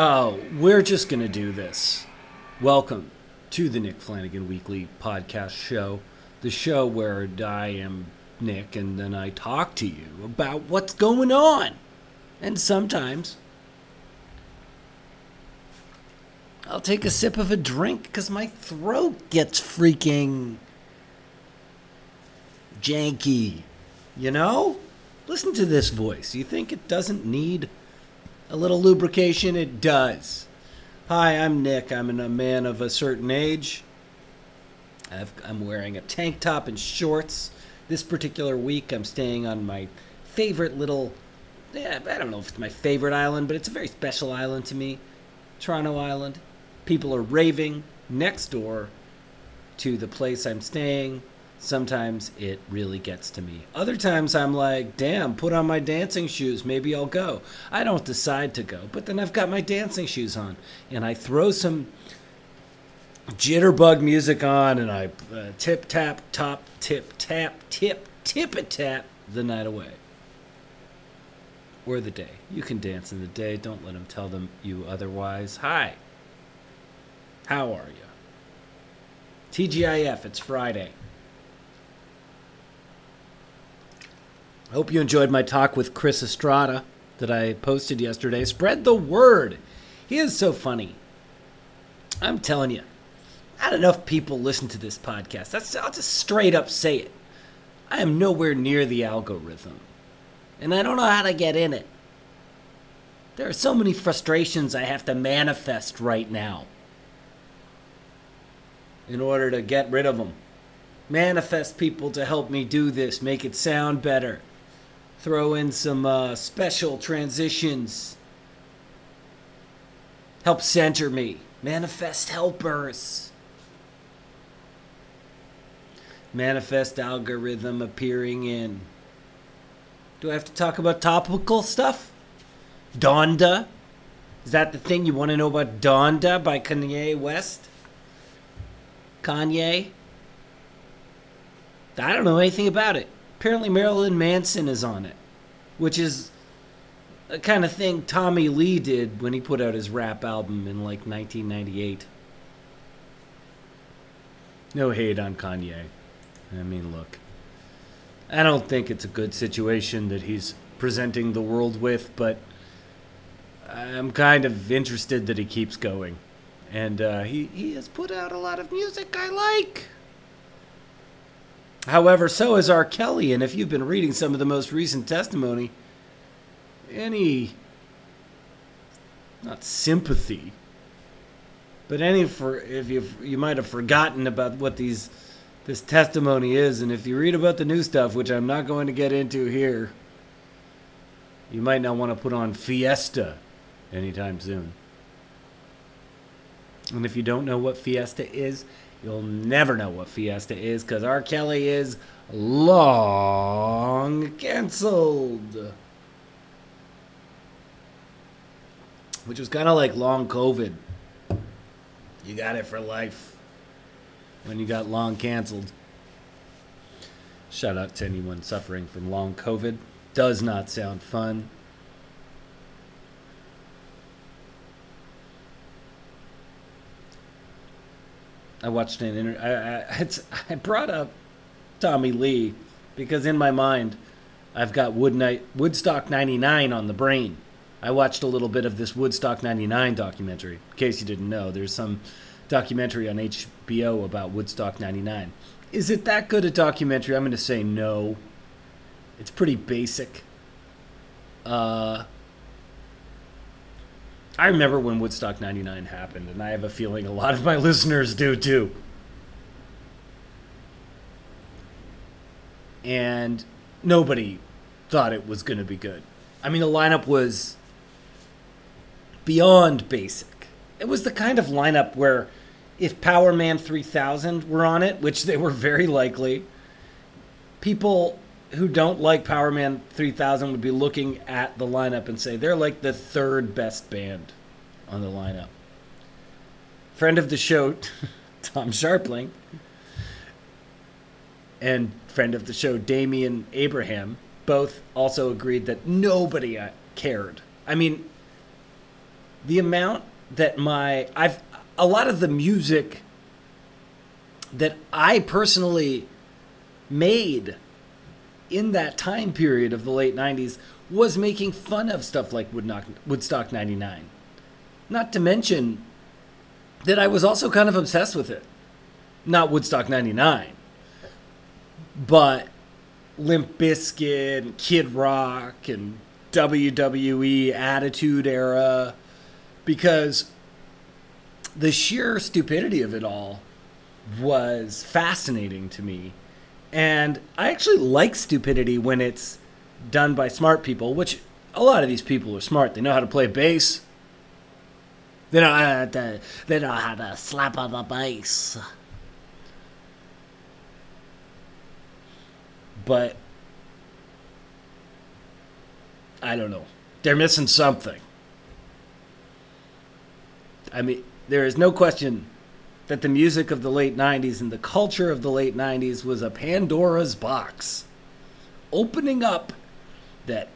Oh, we're just going to do this. Welcome to the Nick Flanagan Weekly Podcast Show, the show where I am Nick and then I talk to you about what's going on. And sometimes I'll take a sip of a drink because my throat gets freaking janky. You know? Listen to this voice. You think it doesn't need a little lubrication? It does. Hi, I'm Nick. I'm a man of a certain age. I've, I'm wearing a tank top and shorts. This particular week, I'm staying on my favorite little. Yeah, I don't know if it's my favorite island, but it's a very special island to me. Toronto Island. People are raving next door to the place I'm staying. Sometimes it really gets to me. Other times I'm like, damn, put on my dancing shoes. Maybe I'll go. I don't decide to go, but then I've got my dancing shoes on and I throw some jitterbug music on and I uh, tip tap, top, tip tap, tip, tip it tap the night away. Or the day. You can dance in the day. Don't let them tell them you otherwise. Hi. How are you? TGIF, it's Friday. I hope you enjoyed my talk with Chris Estrada that I posted yesterday. Spread the word. He is so funny. I'm telling you, not enough people listen to this podcast. That's I'll just straight up say it. I am nowhere near the algorithm. And I don't know how to get in it. There are so many frustrations I have to manifest right now in order to get rid of them. Manifest people to help me do this, make it sound better. Throw in some uh, special transitions. Help center me. Manifest helpers. Manifest algorithm appearing in. Do I have to talk about topical stuff? Donda? Is that the thing you want to know about Donda by Kanye West? Kanye? I don't know anything about it. Apparently, Marilyn Manson is on it, which is a kind of thing Tommy Lee did when he put out his rap album in like 1998. No hate on Kanye. I mean, look, I don't think it's a good situation that he's presenting the world with, but I'm kind of interested that he keeps going. And uh, he, he has put out a lot of music I like. However, so is R. Kelly, and if you've been reading some of the most recent testimony, any not sympathy, but any for if you you might have forgotten about what these this testimony is, and if you read about the new stuff, which I'm not going to get into here, you might not want to put on Fiesta anytime soon. And if you don't know what Fiesta is, you'll never know what Fiesta is because R. Kelly is long canceled. Which was kind of like long COVID. You got it for life when you got long canceled. Shout out to anyone suffering from long COVID. Does not sound fun. I watched an inter- I, I, it's, I brought up Tommy Lee because in my mind, I've got Wood Night, Woodstock 99 on the brain. I watched a little bit of this Woodstock 99 documentary. In case you didn't know, there's some documentary on HBO about Woodstock 99. Is it that good a documentary? I'm going to say no. It's pretty basic. Uh, I remember when Woodstock 99 happened, and I have a feeling a lot of my listeners do too. And nobody thought it was going to be good. I mean, the lineup was beyond basic. It was the kind of lineup where if Power Man 3000 were on it, which they were very likely, people who don't like Power Man 3000 would be looking at the lineup and say they're like the third best band on the lineup. Friend of the show, Tom Scharpling, and friend of the show, Damian Abraham, both also agreed that nobody uh, cared. I mean, the amount that my I've a lot of the music that I personally made in that time period of the late 90s was making fun of stuff like Woodstock 99. Not to mention that I was also kind of obsessed with it. Not Woodstock 99, but Limp Bizkit and Kid Rock and WWE Attitude Era because the sheer stupidity of it all was fascinating to me. And I actually like stupidity when it's done by smart people, which a lot of these people are smart. They know how to play bass. They know uh, how to, they know how to slap on the bass. But I don't know. They're missing something. I mean, there is no question that the music of the late 90s and the culture of the late 90s was a Pandora's box, opening up that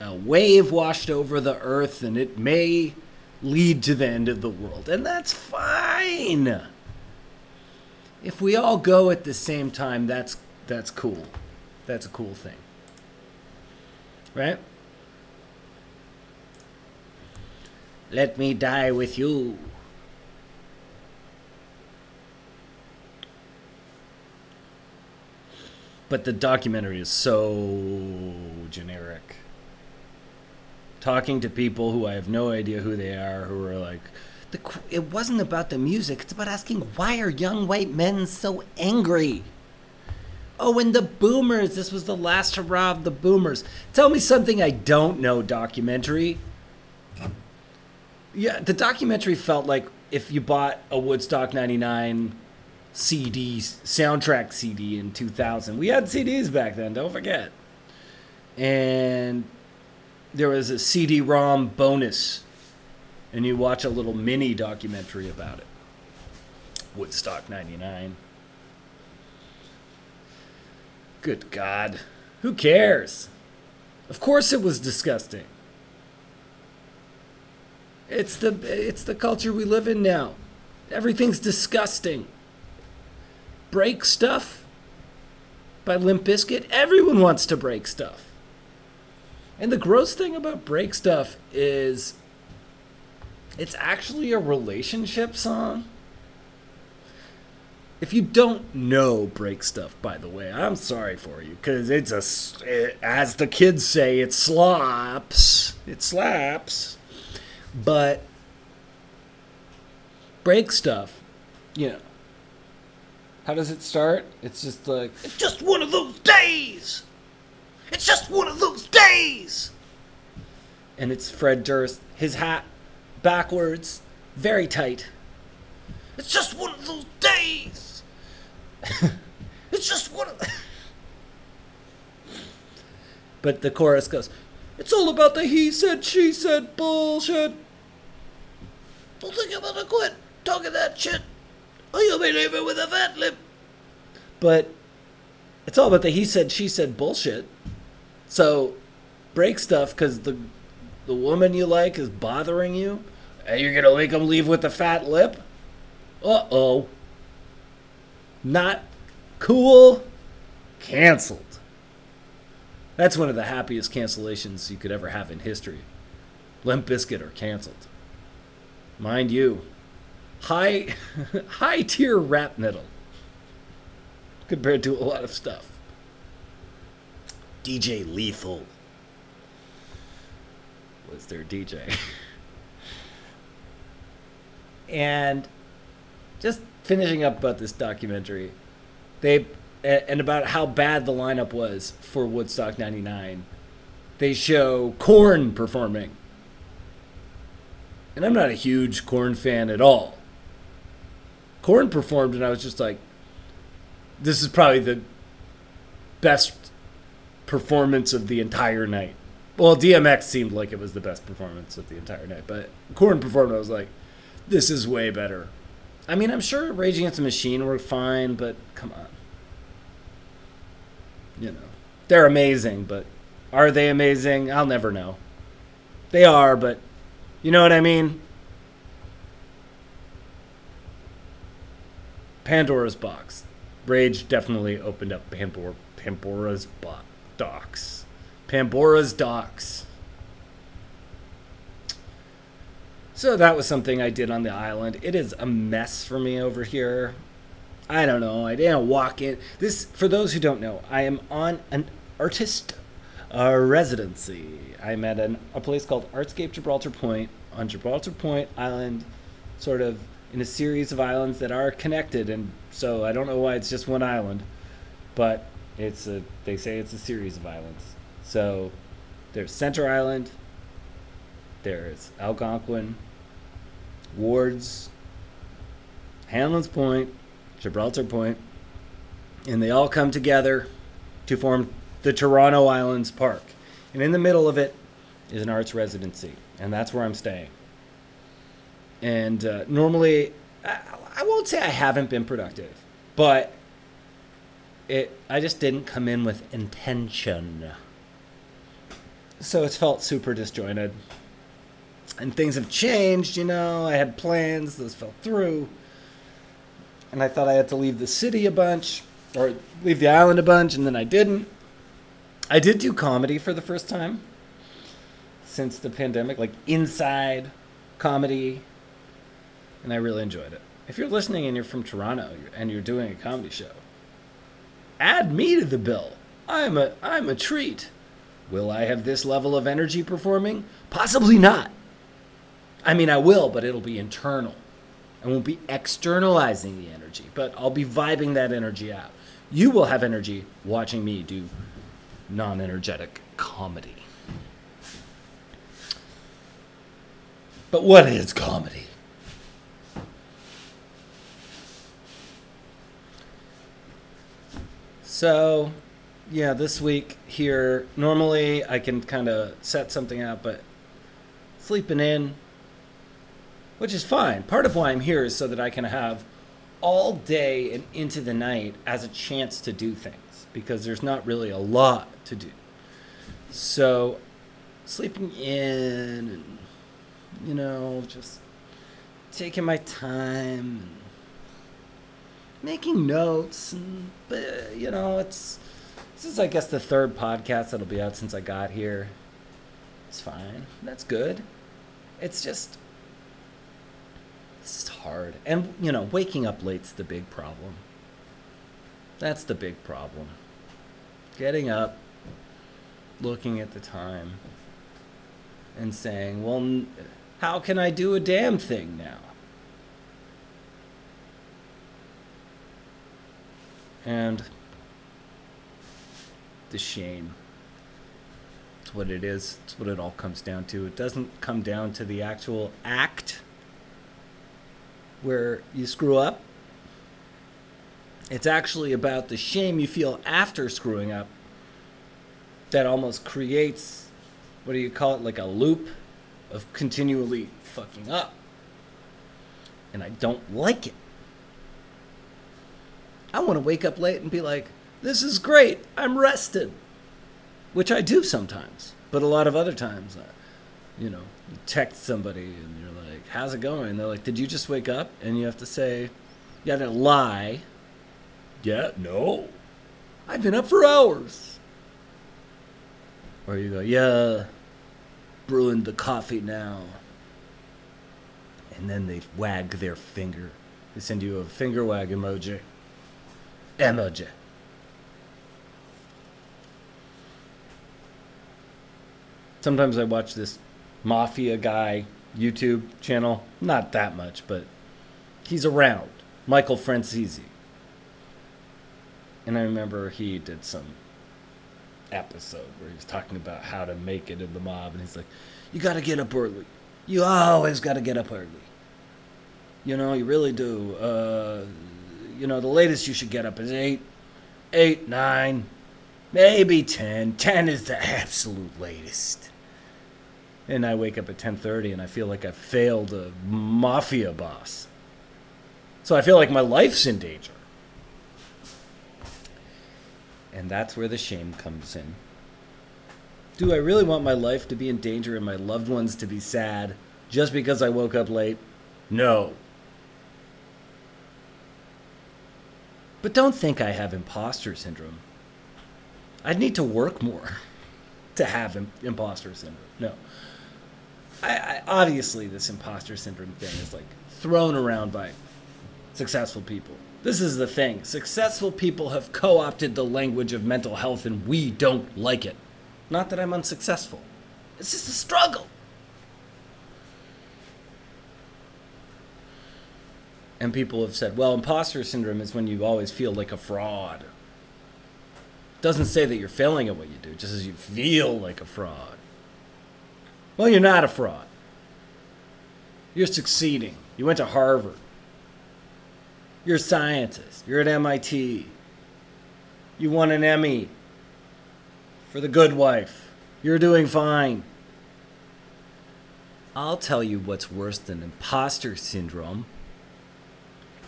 a wave washed over the earth and it may lead to the end of the world. And that's fine. If we all go at the same time, that's that's cool. That's a cool thing. Right? Let me die with you. But the documentary is so generic. Talking to people who I have no idea who they are, who are like, the, it wasn't about the music, it's about asking why are young white men so angry? Oh, and the boomers. This was the last hurrah of the boomers. Tell me something I don't know, documentary. Yeah, the documentary felt like if you bought a Woodstock 99 CD, soundtrack CD in 2000. We had CDs back then, don't forget. And there was a CD ROM bonus, and you watch a little mini documentary about it. Woodstock 99. Good God. Who cares? Of course it was disgusting. It's the it's the culture we live in now. Everything's disgusting. Break stuff by Limp Bizkit. Everyone wants to break stuff. And the gross thing about break stuff is it's actually a relationship song if you don't know break stuff, by the way, I'm sorry for you because it's a, it, as the kids say, it slops, it slaps. But break stuff, you know, how does it start? It's just like it's just one of those days. It's just one of those days. And it's Fred Durst, his hat backwards, very tight. It's just one of those days. it's just one of But the chorus goes, It's all about the he said, she said bullshit. Don't think I'm gonna quit talking that shit. Or you'll be leaving with a fat lip. But it's all about the he said, she said bullshit. So break stuff because the the woman you like is bothering you, and you're gonna make them leave with a fat lip. Uh oh. Not cool. Canceled. That's one of the happiest cancellations you could ever have in history. Limp Bizkit are canceled. Mind you, high high tier rap metal compared to a lot of stuff. DJ Lethal was their DJ. and just finishing up about this documentary, they and about how bad the lineup was for Woodstock 99. They show Korn performing. And I'm not a huge Korn fan at all. Korn performed and I was just like this is probably the best performance of the entire night. Well, DMX seemed like it was the best performance of the entire night, but Korn performed and I was like this is way better. I mean, I'm sure Rage Against the Machine were fine, but come on. You know, they're amazing, but are they amazing? I'll never know. They are, but you know what I mean? Pandora's box. Rage definitely opened up Pandora, Pandora's bo- docks. Pandora's docks. So that was something I did on the island. It is a mess for me over here. I don't know. I didn't walk in. This, for those who don't know, I am on an artist uh, residency. I'm at an, a place called Artscape Gibraltar Point on Gibraltar Point Island, sort of in a series of islands that are connected. And so I don't know why it's just one island, but it's a. They say it's a series of islands. So there's Center Island. There's Algonquin, Wards, Hanlan's Point, Gibraltar Point, and they all come together to form the Toronto Islands Park. And in the middle of it is an arts residency, and that's where I'm staying. And uh, normally, I, I won't say I haven't been productive, but it I just didn't come in with intention. So it's felt super disjointed. And things have changed, you know. I had plans, those fell through. And I thought I had to leave the city a bunch, or leave the island a bunch, and then I didn't. I did do comedy for the first time since the pandemic, like inside comedy, and I really enjoyed it. If you're listening and you're from Toronto and you're doing a comedy show, add me to the bill. I'm a I'm a treat. Will I have this level of energy performing? Possibly not. I mean, I will, but it'll be internal. I won't be externalizing the energy, but I'll be vibing that energy out. You will have energy watching me do non energetic comedy. But what is comedy? So, yeah, this week here, normally I can kind of set something out, but sleeping in, which is fine. Part of why I'm here is so that I can have all day and into the night as a chance to do things because there's not really a lot to do. So, sleeping in and, you know, just taking my time making notes and, but, you know, it's, this is, I guess, the third podcast that'll be out since I got here. It's fine. That's good. It's just, it's hard. And, you know, waking up late's the big problem. That's the big problem. Getting up, looking at the time, and saying, well, how can I do a damn thing now? And the shame. It's what it is. It's what it all comes down to. It doesn't come down to the actual act where you screw up. It's actually about the shame you feel after screwing up that almost creates what do you call it like a loop of continually fucking up. And I don't like it. I want to wake up late and be like, this is great. I'm rested. Which I do sometimes. But a lot of other times, uh, you know, you text somebody and you're like, how's it going? And they're like, did you just wake up? And you have to say, you have to lie. Yeah, no. I've been up for hours. Or you go, yeah, brewing the coffee now. And then they wag their finger. They send you a finger wag emoji. Emoji. Sometimes I watch this mafia guy YouTube channel. Not that much, but he's around. Michael Franzese. And I remember he did some episode where he was talking about how to make it in the mob. And he's like, You got to get up early. You always got to get up early. You know, you really do. Uh, you know, the latest you should get up is 8, 8, 9, maybe 10. 10 is the absolute latest. And I wake up at 10:30 and I feel like I failed a mafia boss. So I feel like my life's in danger. And that's where the shame comes in. Do I really want my life to be in danger and my loved ones to be sad just because I woke up late? No. But don't think I have imposter syndrome. I'd need to work more to have Im- imposter syndrome. No. I, I, obviously, this imposter syndrome thing is like thrown around by successful people. This is the thing. Successful people have co opted the language of mental health, and we don't like it. Not that I'm unsuccessful, it's just a struggle. And people have said, well, imposter syndrome is when you always feel like a fraud. Doesn't say that you're failing at what you do, just as you feel like a fraud. Well, you're not a fraud. You're succeeding. You went to Harvard. You're a scientist. You're at MIT. You won an Emmy for The Good Wife. You're doing fine. I'll tell you what's worse than imposter syndrome.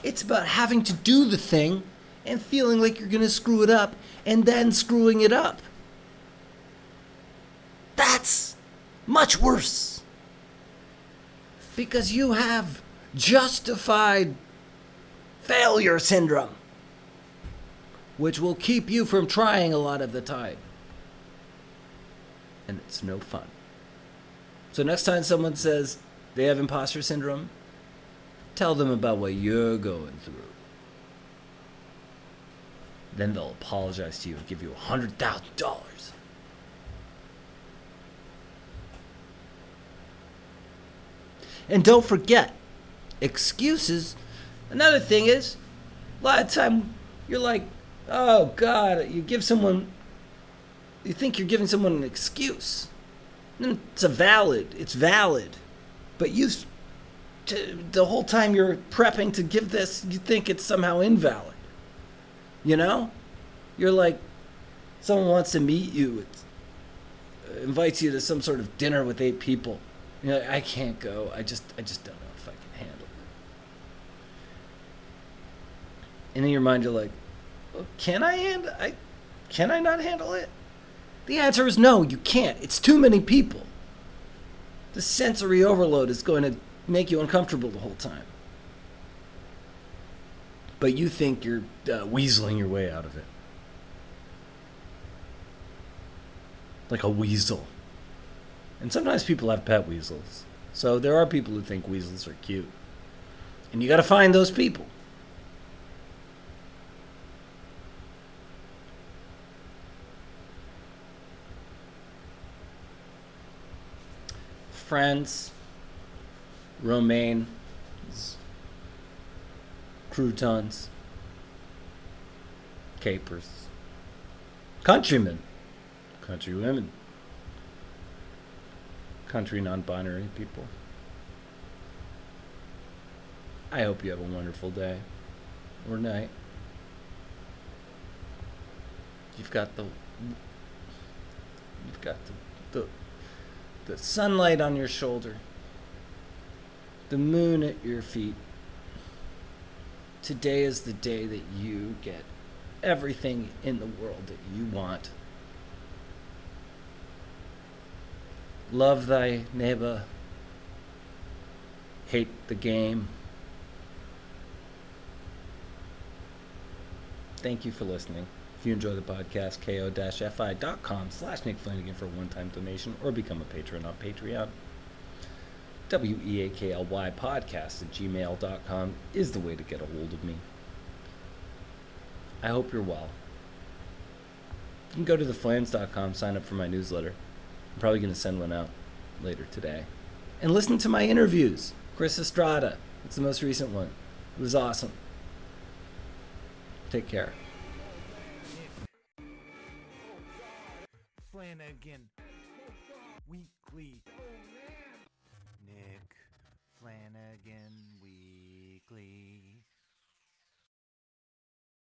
It's about having to do the thing and feeling like you're going to screw it up and then screwing it up. That's much worse. Because you have justified failure syndrome, which will keep you from trying a lot of the time. And it's no fun. So, next time someone says they have imposter syndrome, tell them about what you're going through. Then they'll apologize to you and give you a $100,000. And don't forget, excuses. Another thing is, a lot of time you're like, oh God, you give someone, you think you're giving someone an excuse. It's a valid, it's valid. But you, the whole time you're prepping to give this, you think it's somehow invalid. You know? You're like, someone wants to meet you, invites you to some sort of dinner with eight people you're like, I can't go. I just, I just don't know if I can handle it. And in your mind, you're like, well, can I handle? I, can I not handle it? The answer is no. You can't. It's too many people. The sensory overload is going to make you uncomfortable the whole time. But you think you're uh, weaseling your way out of it. Like a weasel. And sometimes people have pet weasels. So there are people who think weasels are cute. And you got to find those people. Friends, romaine, croutons, capers, countrymen, countrywomen country non binary people. I hope you have a wonderful day or night. You've got the you've got the, the the sunlight on your shoulder. The moon at your feet. Today is the day that you get everything in the world that you want. Love thy neighbor. Hate the game. Thank you for listening. If you enjoy the podcast, ko-fi.com slash Nick Flanagan for a one-time donation or become a patron on Patreon. W-E-A-K-L-Y podcast at gmail.com is the way to get a hold of me. I hope you're well. You can go to theflans.com, sign up for my newsletter. I'm probably going to send one out later today. And listen to my interviews. Chris Estrada. It's the most recent one. It was awesome. Take care. Flanagan Weekly